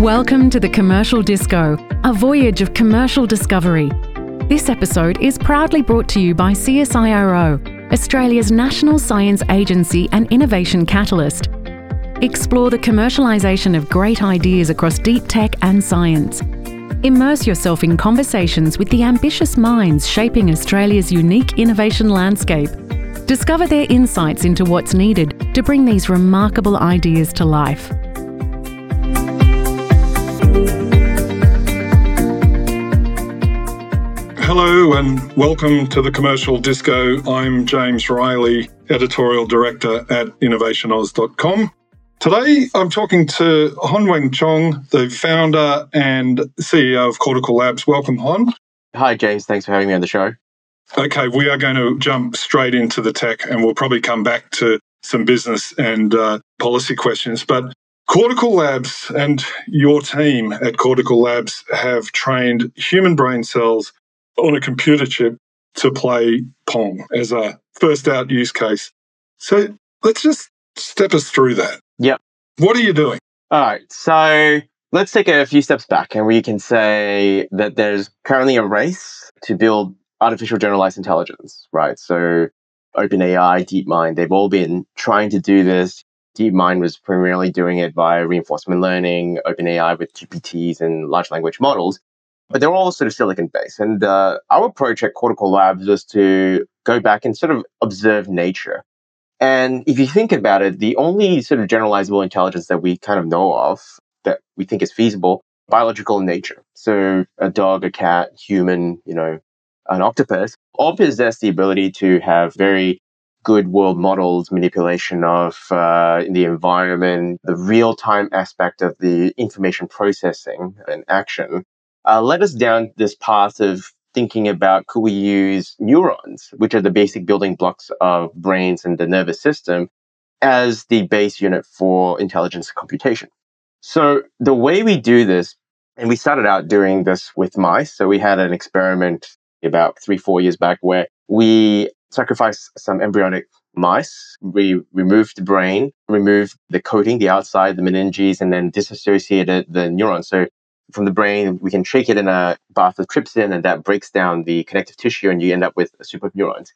Welcome to the Commercial Disco, a voyage of commercial discovery. This episode is proudly brought to you by CSIRO, Australia's national science agency and innovation catalyst. Explore the commercialisation of great ideas across deep tech and science. Immerse yourself in conversations with the ambitious minds shaping Australia's unique innovation landscape. Discover their insights into what's needed to bring these remarkable ideas to life. Hello and welcome to the Commercial Disco. I'm James Riley, Editorial Director at innovationoz.com. Today I'm talking to Hon-Weng Chong, the founder and CEO of Cortical Labs. Welcome, Hon. Hi, James. Thanks for having me on the show. Okay, we are going to jump straight into the tech and we'll probably come back to some business and uh, policy questions. But Cortical Labs and your team at Cortical Labs have trained human brain cells on a computer chip to play Pong as a first out use case. So let's just step us through that. Yep. What are you doing? All right. So let's take a few steps back and we can say that there's currently a race to build artificial generalized intelligence, right? So OpenAI, DeepMind, they've all been trying to do this. DeepMind was primarily doing it via reinforcement learning, OpenAI with GPTs and large language models but they're all sort of silicon based. And uh, our approach at Cortical Labs was to go back and sort of observe nature. And if you think about it, the only sort of generalizable intelligence that we kind of know of that we think is feasible, biological in nature. So a dog, a cat, human, you know, an octopus, all possess the ability to have very good world models, manipulation of uh, the environment, the real time aspect of the information processing and action uh, led us down this path of thinking about could we use neurons, which are the basic building blocks of brains and the nervous system, as the base unit for intelligence computation. So the way we do this, and we started out doing this with mice. So we had an experiment about three, four years back where we sacrificed some embryonic mice. We removed the brain, removed the coating, the outside, the meninges, and then disassociated the neurons. So from the brain, we can shake it in a bath of trypsin and that breaks down the connective tissue and you end up with a soup of neurons.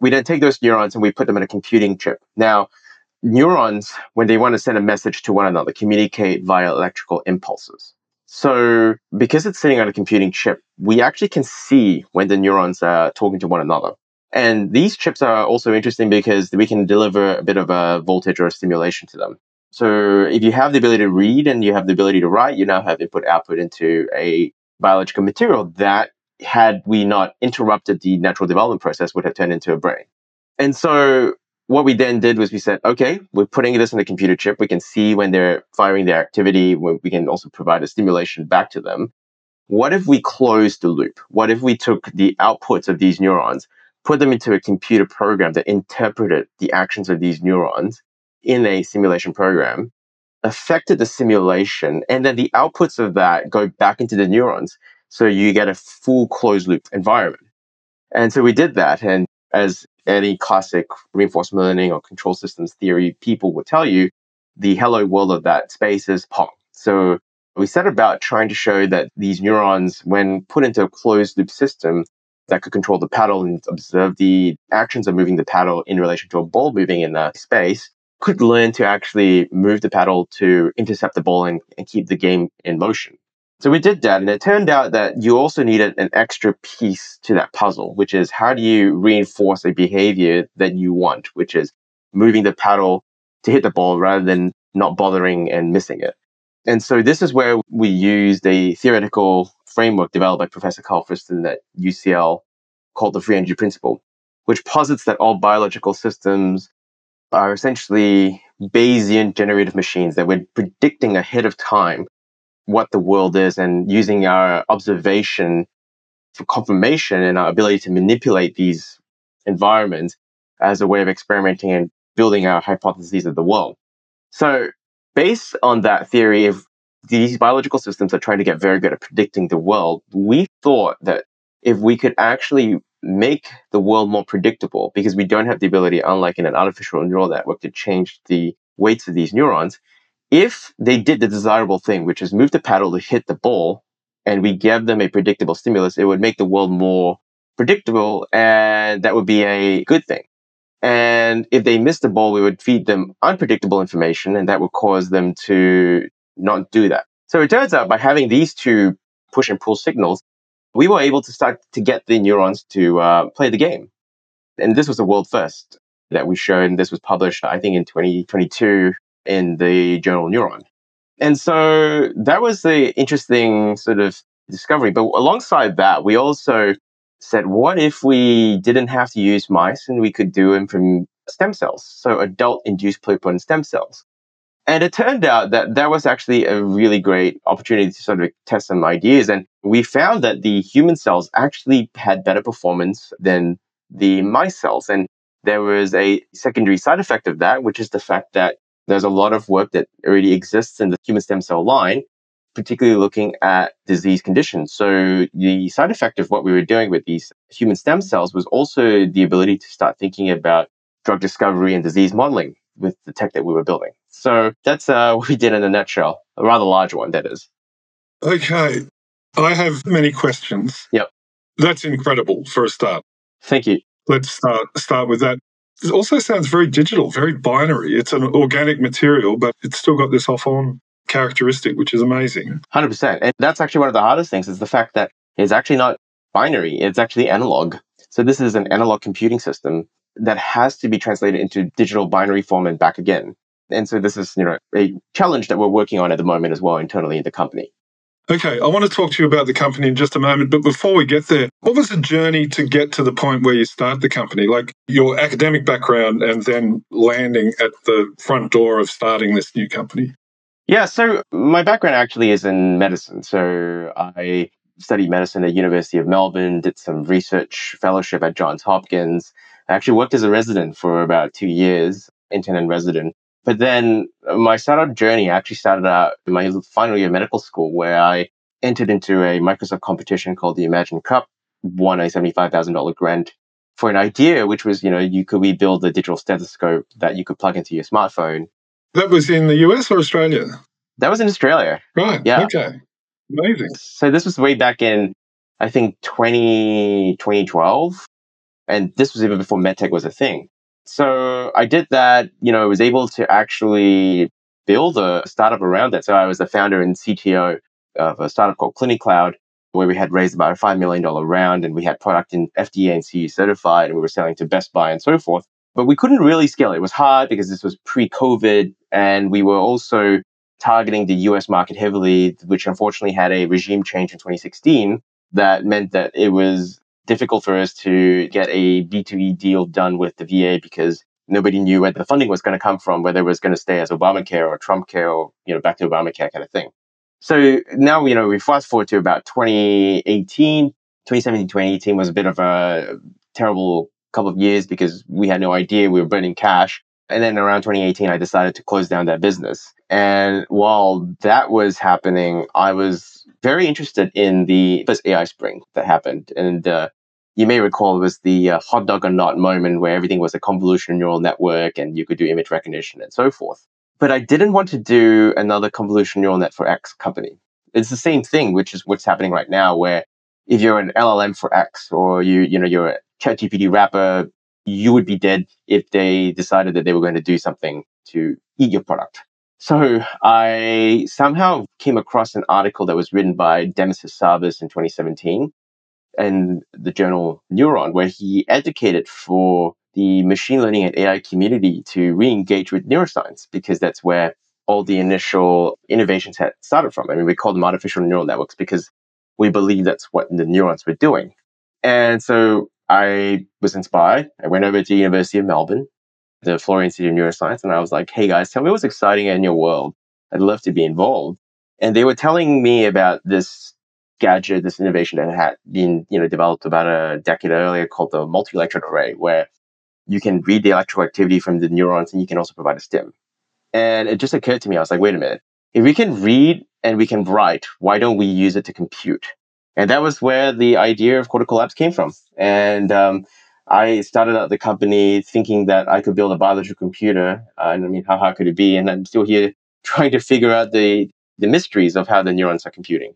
We then take those neurons and we put them in a computing chip. Now, neurons, when they want to send a message to one another, communicate via electrical impulses. So because it's sitting on a computing chip, we actually can see when the neurons are talking to one another. And these chips are also interesting because we can deliver a bit of a voltage or a stimulation to them. So if you have the ability to read and you have the ability to write, you now have input output into a biological material that had we not interrupted the natural development process would have turned into a brain. And so what we then did was we said, okay, we're putting this in the computer chip. We can see when they're firing their activity. We can also provide a stimulation back to them. What if we closed the loop? What if we took the outputs of these neurons, put them into a computer program that interpreted the actions of these neurons in a simulation program affected the simulation and then the outputs of that go back into the neurons so you get a full closed loop environment. And so we did that and as any classic reinforcement learning or control systems theory people will tell you the hello world of that space is pong so we set about trying to show that these neurons when put into a closed loop system that could control the paddle and observe the actions of moving the paddle in relation to a ball moving in a space could learn to actually move the paddle to intercept the ball and, and keep the game in motion. So we did that, and it turned out that you also needed an extra piece to that puzzle, which is how do you reinforce a behavior that you want, which is moving the paddle to hit the ball rather than not bothering and missing it. And so this is where we used a theoretical framework developed by Professor Carl Friston at UCL called the free energy principle, which posits that all biological systems are essentially Bayesian generative machines that we're predicting ahead of time what the world is and using our observation for confirmation and our ability to manipulate these environments as a way of experimenting and building our hypotheses of the world. So based on that theory, if these biological systems are trying to get very good at predicting the world, we thought that if we could actually make the world more predictable because we don't have the ability, unlike in an artificial neural network, to change the weights of these neurons. if they did the desirable thing, which is move the paddle to hit the ball, and we gave them a predictable stimulus, it would make the world more predictable, and that would be a good thing. And if they missed the ball, we would feed them unpredictable information, and that would cause them to not do that. So it turns out by having these two push and pull signals, we were able to start to get the neurons to uh, play the game. And this was the world first that we showed. And this was published, I think, in 2022 in the journal Neuron. And so that was the interesting sort of discovery. But alongside that, we also said, what if we didn't have to use mice and we could do them from stem cells? So adult induced pluripotent stem cells. And it turned out that that was actually a really great opportunity to sort of test some ideas. And we found that the human cells actually had better performance than the mice cells. And there was a secondary side effect of that, which is the fact that there's a lot of work that already exists in the human stem cell line, particularly looking at disease conditions. So the side effect of what we were doing with these human stem cells was also the ability to start thinking about drug discovery and disease modeling with the tech that we were building. So that's uh, what we did in a nutshell, a rather large one, that is. Okay. I have many questions. Yep. That's incredible for a start. Thank you. Let's start, start with that. It also sounds very digital, very binary. It's an organic material, but it's still got this off on characteristic, which is amazing. 100%. And that's actually one of the hardest things is the fact that it's actually not binary, it's actually analog. So this is an analog computing system that has to be translated into digital binary form and back again. And so this is, you know, a challenge that we're working on at the moment as well internally in the company. Okay, I want to talk to you about the company in just a moment. But before we get there, what was the journey to get to the point where you start the company? Like your academic background and then landing at the front door of starting this new company? Yeah, so my background actually is in medicine. So I studied medicine at University of Melbourne, did some research fellowship at Johns Hopkins, I actually worked as a resident for about two years, intern and resident. But then uh, my startup journey actually started out in my final year of medical school, where I entered into a Microsoft competition called the Imagine Cup, won a $75,000 grant for an idea, which was, you know, you could rebuild a digital stethoscope that you could plug into your smartphone. That was in the US or Australia? That was in Australia. Right. Yeah. Okay. Amazing. So this was way back in, I think, 20, 2012. And this was even before medtech was a thing. So I did that, you know, I was able to actually build a startup around that. So I was the founder and CTO of a startup called CliniCloud, where we had raised about a $5 million round and we had product in FDA and CE certified and we were selling to Best Buy and so forth. But we couldn't really scale. It was hard because this was pre COVID and we were also targeting the US market heavily, which unfortunately had a regime change in 2016 that meant that it was difficult for us to get a B2E deal done with the VA because nobody knew where the funding was going to come from, whether it was going to stay as Obamacare or Trump care or, you know, back to Obamacare kind of thing. So now, you know, we fast forward to about 2018, 2017, 2018 was a bit of a terrible couple of years because we had no idea we were burning cash. And then around 2018, I decided to close down that business. And while that was happening, I was very interested in the first AI spring that happened. And uh, you may recall was the uh, hot dog or not moment where everything was a convolutional neural network and you could do image recognition and so forth. But I didn't want to do another convolutional neural net for X company. It's the same thing, which is what's happening right now, where if you're an LLM for X or you, you know, you're a ChatGPT wrapper, you would be dead if they decided that they were going to do something to eat your product. So I somehow came across an article that was written by Demis Hassabis in 2017 in the journal Neuron, where he advocated for the machine learning and AI community to re-engage with neuroscience because that's where all the initial innovations had started from. I mean, we call them artificial neural networks because we believe that's what the neurons were doing. And so I was inspired. I went over to the University of Melbourne, the Florey Institute of Neuroscience, and I was like, hey guys, tell me what's exciting in your world. I'd love to be involved. And they were telling me about this gadget, this innovation that had been, you know, developed about a decade earlier called the multi-electrode array, where you can read the electrical activity from the neurons and you can also provide a stim. And it just occurred to me, I was like, wait a minute. If we can read and we can write, why don't we use it to compute? And that was where the idea of Cortical Labs came from. And um, I started out the company thinking that I could build a biological computer. Uh, and I mean, how hard could it be? And I'm still here trying to figure out the, the mysteries of how the neurons are computing.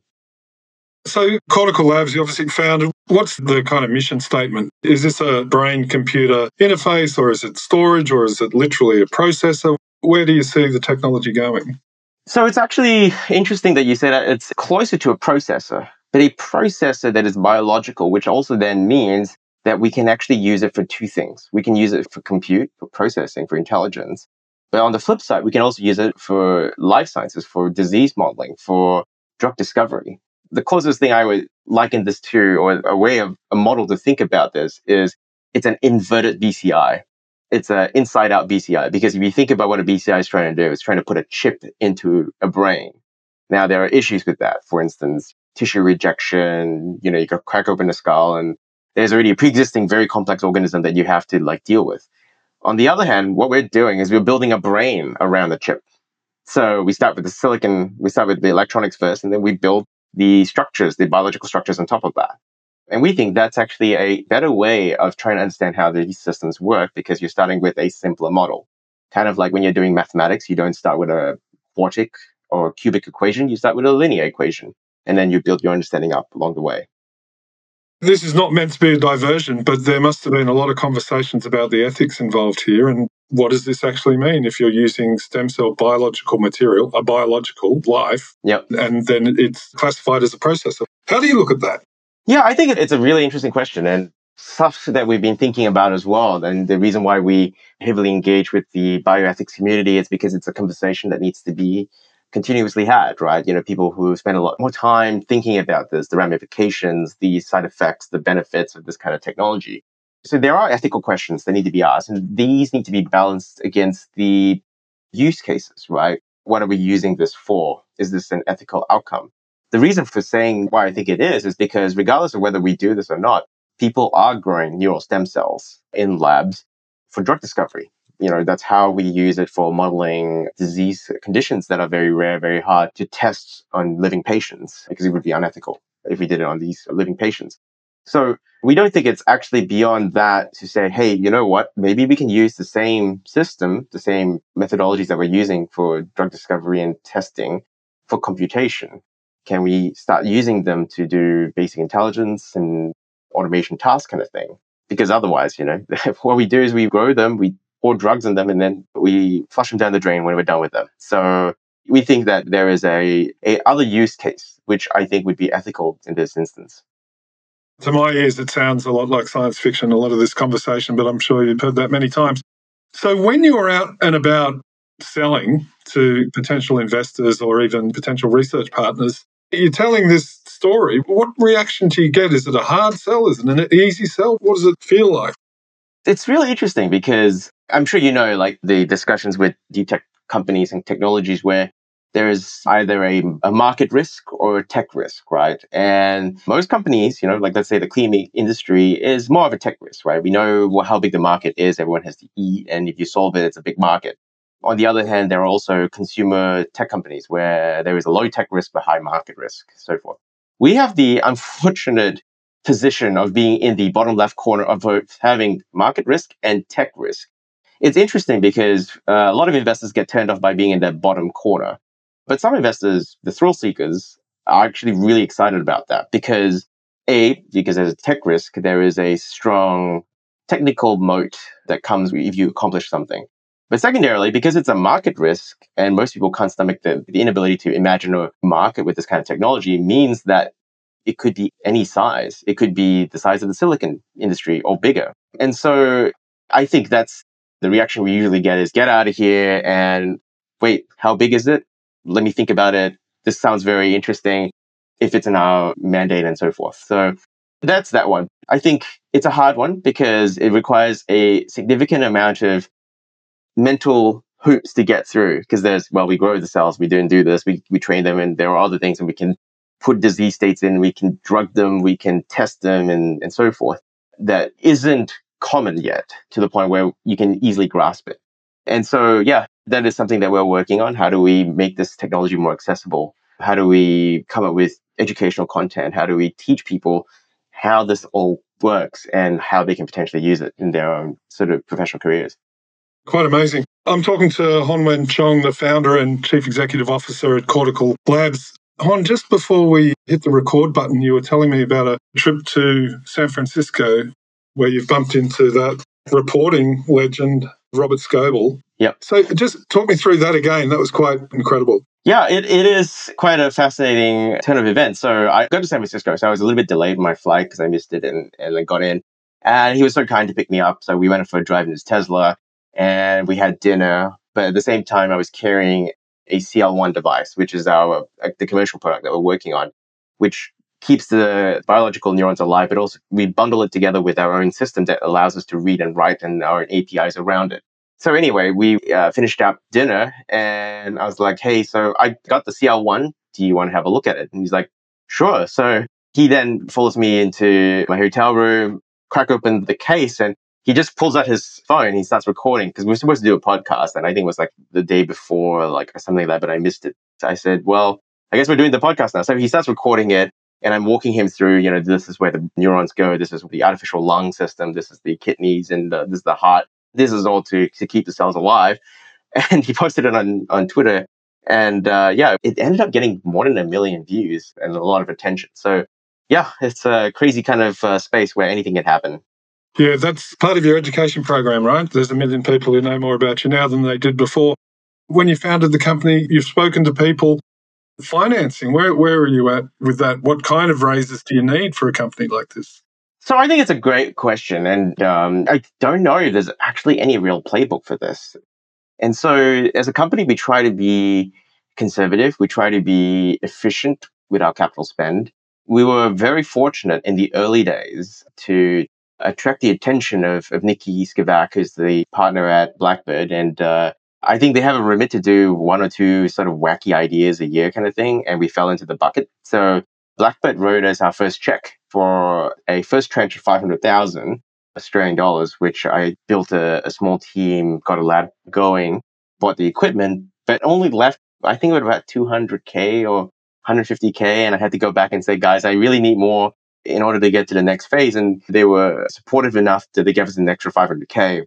So, Cortical Labs, you obviously founded. What's the kind of mission statement? Is this a brain computer interface, or is it storage, or is it literally a processor? Where do you see the technology going? So, it's actually interesting that you say that it's closer to a processor, but a processor that is biological, which also then means that we can actually use it for two things. We can use it for compute, for processing, for intelligence. But on the flip side, we can also use it for life sciences, for disease modeling, for drug discovery the closest thing I would liken this to, or a way of a model to think about this, is it's an inverted BCI. It's an inside out BCI because if you think about what a BCI is trying to do, it's trying to put a chip into a brain. Now, there are issues with that. For instance, tissue rejection, you know, you could crack open a skull and there's already a pre-existing very complex organism that you have to like deal with. On the other hand, what we're doing is we're building a brain around the chip. So we start with the silicon, we start with the electronics first, and then we build the structures, the biological structures on top of that. And we think that's actually a better way of trying to understand how these systems work because you're starting with a simpler model. Kind of like when you're doing mathematics, you don't start with a quartic or cubic equation, you start with a linear equation, and then you build your understanding up along the way. This is not meant to be a diversion, but there must have been a lot of conversations about the ethics involved here. And what does this actually mean if you're using stem cell biological material, a biological life, yep. and then it's classified as a processor? How do you look at that? Yeah, I think it's a really interesting question and stuff that we've been thinking about as well. And the reason why we heavily engage with the bioethics community is because it's a conversation that needs to be continuously had, right? You know, people who spend a lot more time thinking about this, the ramifications, the side effects, the benefits of this kind of technology. So there are ethical questions that need to be asked, and these need to be balanced against the use cases, right? What are we using this for? Is this an ethical outcome? The reason for saying why I think it is is because regardless of whether we do this or not, people are growing neural stem cells in labs for drug discovery you know, that's how we use it for modeling disease conditions that are very rare, very hard to test on living patients because it would be unethical if we did it on these living patients. So we don't think it's actually beyond that to say, hey, you know what? Maybe we can use the same system, the same methodologies that we're using for drug discovery and testing for computation. Can we start using them to do basic intelligence and automation tasks kind of thing? Because otherwise, you know, what we do is we grow them, we pour drugs in them, and then we flush them down the drain when we're done with them. So we think that there is a, a other use case, which I think would be ethical in this instance. To my ears, it sounds a lot like science fiction, a lot of this conversation, but I'm sure you've heard that many times. So when you're out and about selling to potential investors or even potential research partners, you're telling this story. What reaction do you get? Is it a hard sell? Is it an easy sell? What does it feel like? It's really interesting because I'm sure you know, like the discussions with deep tech companies and technologies where there is either a, a market risk or a tech risk, right? And most companies, you know, like let's say the clean industry is more of a tech risk, right? We know how big the market is. Everyone has to eat. And if you solve it, it's a big market. On the other hand, there are also consumer tech companies where there is a low tech risk but high market risk, so forth. We have the unfortunate position of being in the bottom left corner of having market risk and tech risk. It's interesting because uh, a lot of investors get turned off by being in that bottom corner. But some investors, the thrill seekers, are actually really excited about that because A, because there's a tech risk, there is a strong technical moat that comes if you accomplish something. But secondarily, because it's a market risk and most people can't stomach the, the inability to imagine a market with this kind of technology means that it could be any size. It could be the size of the silicon industry or bigger. And so I think that's the reaction we usually get is get out of here and wait, how big is it? Let me think about it. This sounds very interesting if it's in our mandate and so forth. So that's that one. I think it's a hard one because it requires a significant amount of mental hoops to get through because there's, well, we grow the cells, we do and do this, we, we train them, and there are other things and we can put disease states in, we can drug them, we can test them and, and so forth that isn't common yet to the point where you can easily grasp it. And so, yeah, that is something that we're working on. How do we make this technology more accessible? How do we come up with educational content? How do we teach people how this all works and how they can potentially use it in their own sort of professional careers? Quite amazing. I'm talking to Hon Weng Chong, the founder and chief executive officer at Cortical Labs. Hon, just before we hit the record button, you were telling me about a trip to San Francisco where you've bumped into that reporting legend, Robert Scoble. Yep. So just talk me through that again. That was quite incredible. Yeah, it, it is quite a fascinating turn of events. So I got to San Francisco, so I was a little bit delayed in my flight because I missed it and, and I got in. And he was so kind to pick me up. So we went for a drive in his Tesla and we had dinner. But at the same time, I was carrying a CL1 device, which is our the commercial product that we're working on, which keeps the biological neurons alive, but also we bundle it together with our own system that allows us to read and write and our APIs around it. So anyway, we uh, finished up dinner and I was like, hey, so I got the CL1. Do you want to have a look at it? And he's like, sure. So he then follows me into my hotel room, crack open the case and he just pulls out his phone. He starts recording because we were supposed to do a podcast. And I think it was like the day before, like something like that, but I missed it. So I said, well, I guess we're doing the podcast now. So he starts recording it and I'm walking him through, you know, this is where the neurons go. This is the artificial lung system. This is the kidneys and the, this is the heart this is all to, to keep the cells alive. And he posted it on, on Twitter. And uh, yeah, it ended up getting more than a million views and a lot of attention. So yeah, it's a crazy kind of uh, space where anything can happen. Yeah, that's part of your education program, right? There's a million people who know more about you now than they did before. When you founded the company, you've spoken to people. Financing, where, where are you at with that? What kind of raises do you need for a company like this? So I think it's a great question, and um, I don't know if there's actually any real playbook for this. And so, as a company, we try to be conservative. We try to be efficient with our capital spend. We were very fortunate in the early days to attract the attention of, of Nikki Scevak, who's the partner at Blackbird. And uh, I think they have a remit to do one or two sort of wacky ideas a year kind of thing. And we fell into the bucket. So Blackbird wrote us our first check for a first tranche of 500,000 Australian dollars, which I built a, a, small team, got a lab going, bought the equipment, but only left, I think it was about 200K or 150K. And I had to go back and say, guys, I really need more in order to get to the next phase. And they were supportive enough that they gave us an extra 500K.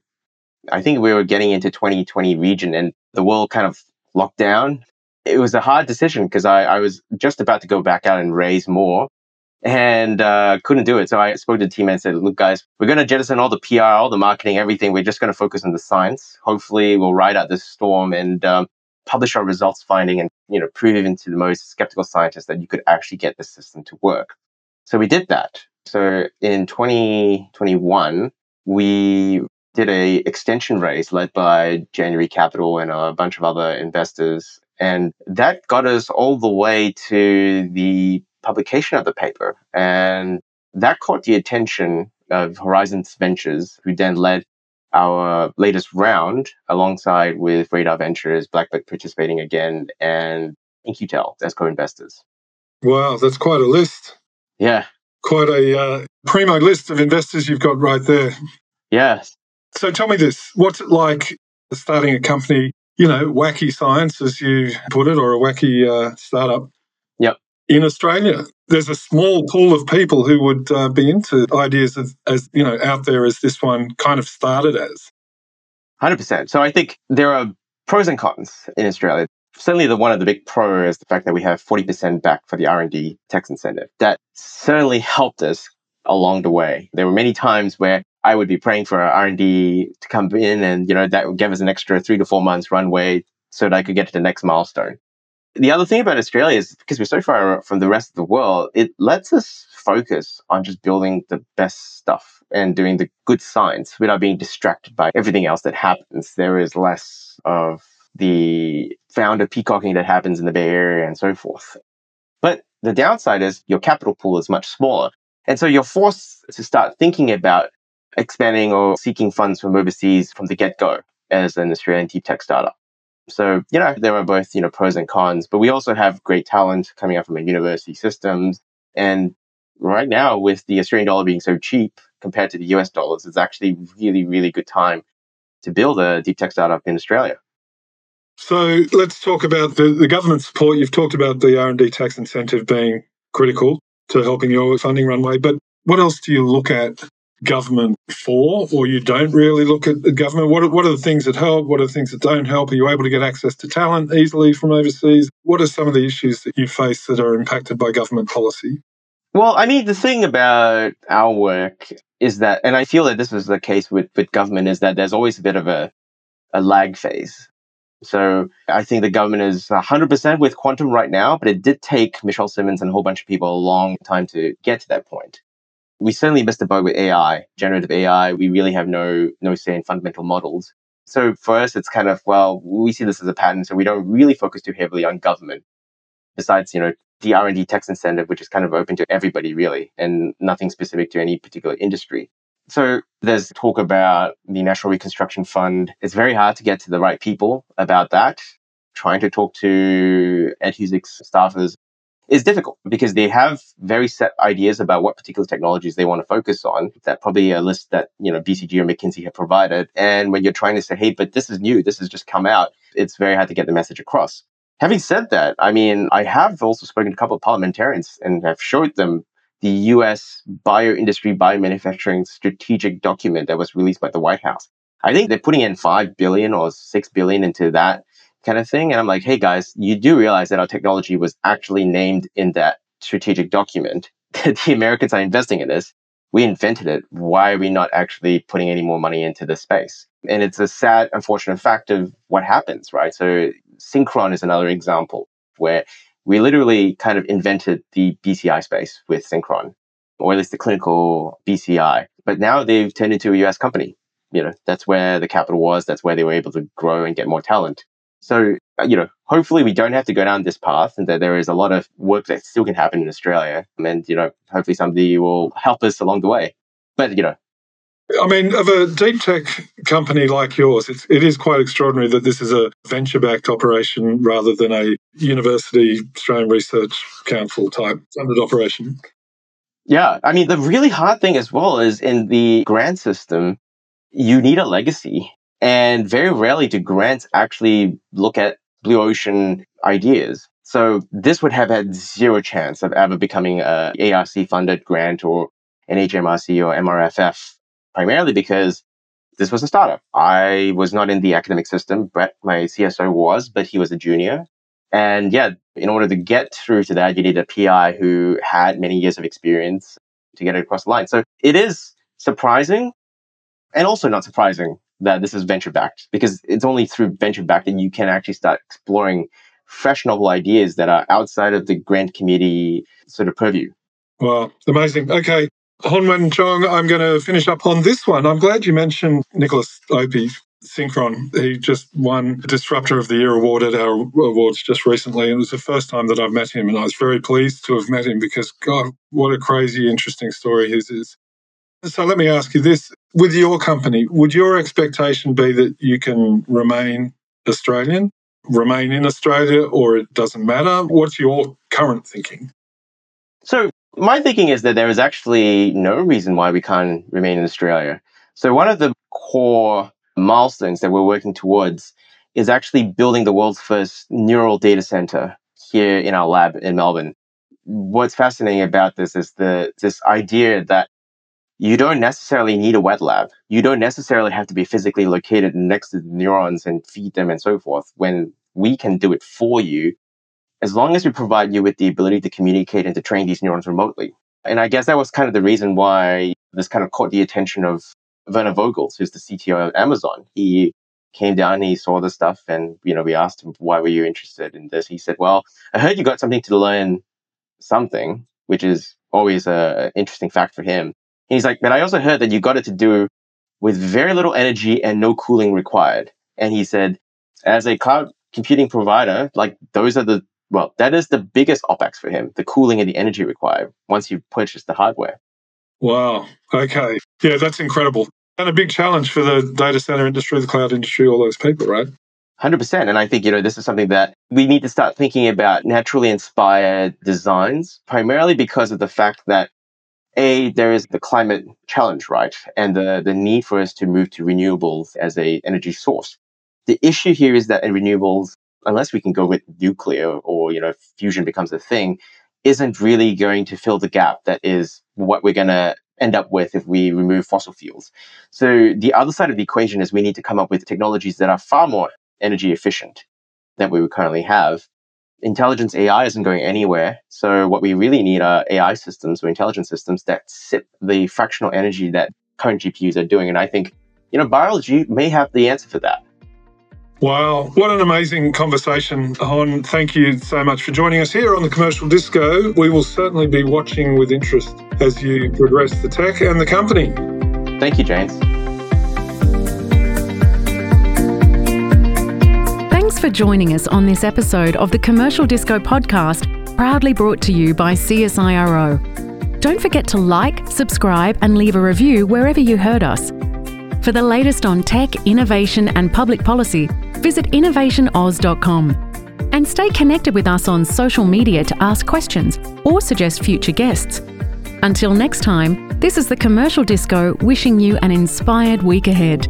I think we were getting into 2020 region and the world kind of locked down it was a hard decision because I, I was just about to go back out and raise more and uh, couldn't do it. So I spoke to the team and said, look, guys, we're going to jettison all the PR, all the marketing, everything. We're just going to focus on the science. Hopefully we'll ride out this storm and um, publish our results finding and, you know, prove even to the most skeptical scientists that you could actually get the system to work. So we did that. So in 2021, we did a extension raise led by January Capital and a bunch of other investors and that got us all the way to the publication of the paper. And that caught the attention of Horizons Ventures, who then led our latest round alongside with Radar Ventures, Blackbird participating again, and In-Q-Tel as co-investors. Wow, that's quite a list. Yeah. Quite a uh, primo list of investors you've got right there. Yes. So tell me this what's it like starting a company you know, wacky science, as you put it, or a wacky uh, startup. In Australia, there's a small pool of people who would uh, be into ideas of, as you know out there as this one kind of started as. Hundred percent. So I think there are pros and cons in Australia. Certainly, the one of the big pros is the fact that we have forty percent back for the R and D tax incentive. That certainly helped us along the way. There were many times where I would be praying for R&D to come in and, you know, that would give us an extra three to four months runway so that I could get to the next milestone. The other thing about Australia is because we're so far from the rest of the world, it lets us focus on just building the best stuff and doing the good science without being distracted by everything else that happens. There is less of the founder peacocking that happens in the Bay Area and so forth. But the downside is your capital pool is much smaller. And so you're forced to start thinking about expanding or seeking funds from overseas from the get go as an Australian deep tech startup. So, you know, there are both, you know, pros and cons, but we also have great talent coming out from our university systems. And right now, with the Australian dollar being so cheap compared to the US dollars, it's actually really, really good time to build a deep tech startup in Australia. So let's talk about the, the government support. You've talked about the R&D tax incentive being critical to helping your funding runway, but what else do you look at government for, or you don't really look at the government? What are, what are the things that help? What are the things that don't help? Are you able to get access to talent easily from overseas? What are some of the issues that you face that are impacted by government policy? Well, I mean, the thing about our work is that, and I feel that this is the case with, with government, is that there's always a bit of a, a lag phase. So I think the government is 100% with quantum right now, but it did take Michelle Simmons and a whole bunch of people a long time to get to that point. We certainly missed the boat with AI, generative AI. We really have no no say in fundamental models. So for us, it's kind of well, we see this as a pattern, so we don't really focus too heavily on government. Besides, you know, the R&D tax incentive, which is kind of open to everybody really, and nothing specific to any particular industry. So there's talk about the National Reconstruction Fund. It's very hard to get to the right people about that. Trying to talk to Ed Husic's staffers is difficult because they have very set ideas about what particular technologies they want to focus on. That probably a list that, you know, BCG or McKinsey have provided. And when you're trying to say, hey, but this is new, this has just come out, it's very hard to get the message across. Having said that, I mean, I have also spoken to a couple of parliamentarians and have showed them the US bioindustry biomanufacturing strategic document that was released by the White House. I think they're putting in 5 billion or 6 billion into that kind of thing. And I'm like, hey guys, you do realize that our technology was actually named in that strategic document. That the Americans are investing in this. We invented it. Why are we not actually putting any more money into this space? And it's a sad, unfortunate fact of what happens, right? So Synchron is another example where we literally kind of invented the BCI space with Synchron, or at least the clinical BCI. But now they've turned into a US company. You know, that's where the capital was. That's where they were able to grow and get more talent. So, uh, you know, hopefully we don't have to go down this path and that there is a lot of work that still can happen in Australia. And, you know, hopefully somebody will help us along the way. But, you know, I mean, of a deep tech company like yours, it's, it is quite extraordinary that this is a venture backed operation rather than a university Australian Research Council type funded operation. Yeah. I mean, the really hard thing as well is in the grant system, you need a legacy. And very rarely do grants actually look at blue ocean ideas. So this would have had zero chance of ever becoming a ARC funded grant or an HMRC or MRFF, primarily because this was a startup. I was not in the academic system. Brett, my CSO, was, but he was a junior. And yeah, in order to get through to that, you need a PI who had many years of experience to get it across the line. So it is surprising and also not surprising that this is venture backed because it's only through venture backed that you can actually start exploring fresh novel ideas that are outside of the grant committee sort of purview. Wow, amazing. Okay. Hon Weng Chong, I'm going to finish up on this one. I'm glad you mentioned Nicholas Opie, Synchron. He just won Disruptor of the Year award at our awards just recently. It was the first time that I've met him, and I was very pleased to have met him because, God, what a crazy, interesting story his is. So let me ask you this with your company, would your expectation be that you can remain Australian, remain in Australia, or it doesn't matter? What's your current thinking? So, my thinking is that there is actually no reason why we can't remain in Australia. So, one of the core milestones that we're working towards is actually building the world's first neural data center here in our lab in Melbourne. What's fascinating about this is the this idea that you don't necessarily need a wet lab. You don't necessarily have to be physically located next to the neurons and feed them and so forth when we can do it for you as long as we provide you with the ability to communicate and to train these neurons remotely. And I guess that was kind of the reason why this kind of caught the attention of Werner Vogels, who's the CTO of Amazon. He came down, he saw the stuff, and you know, we asked him, why were you interested in this? He said, Well, I heard you got something to learn something, which is always a interesting fact for him he's like, but I also heard that you got it to do with very little energy and no cooling required. And he said, as a cloud computing provider, like those are the, well, that is the biggest OPEX for him, the cooling and the energy required once you purchase the hardware. Wow. Okay. Yeah, that's incredible. And a big challenge for the data center industry, the cloud industry, all those people, right? 100%. And I think, you know, this is something that we need to start thinking about naturally inspired designs, primarily because of the fact that a, there is the climate challenge, right? And the, the need for us to move to renewables as a energy source. The issue here is that renewables, unless we can go with nuclear or, you know, fusion becomes a thing, isn't really going to fill the gap that is what we're going to end up with if we remove fossil fuels. So the other side of the equation is we need to come up with technologies that are far more energy efficient than we currently have. Intelligence AI isn't going anywhere. So what we really need are AI systems or intelligence systems that sip the fractional energy that current GPUs are doing. And I think, you know, biology may have the answer for that. Wow, what an amazing conversation, Hon. Thank you so much for joining us here on the Commercial Disco. We will certainly be watching with interest as you progress the tech and the company. Thank you, James. For joining us on this episode of the Commercial Disco podcast, proudly brought to you by CSIRO. Don't forget to like, subscribe, and leave a review wherever you heard us. For the latest on tech, innovation, and public policy, visit innovationoz.com. And stay connected with us on social media to ask questions or suggest future guests. Until next time, this is the Commercial Disco wishing you an inspired week ahead.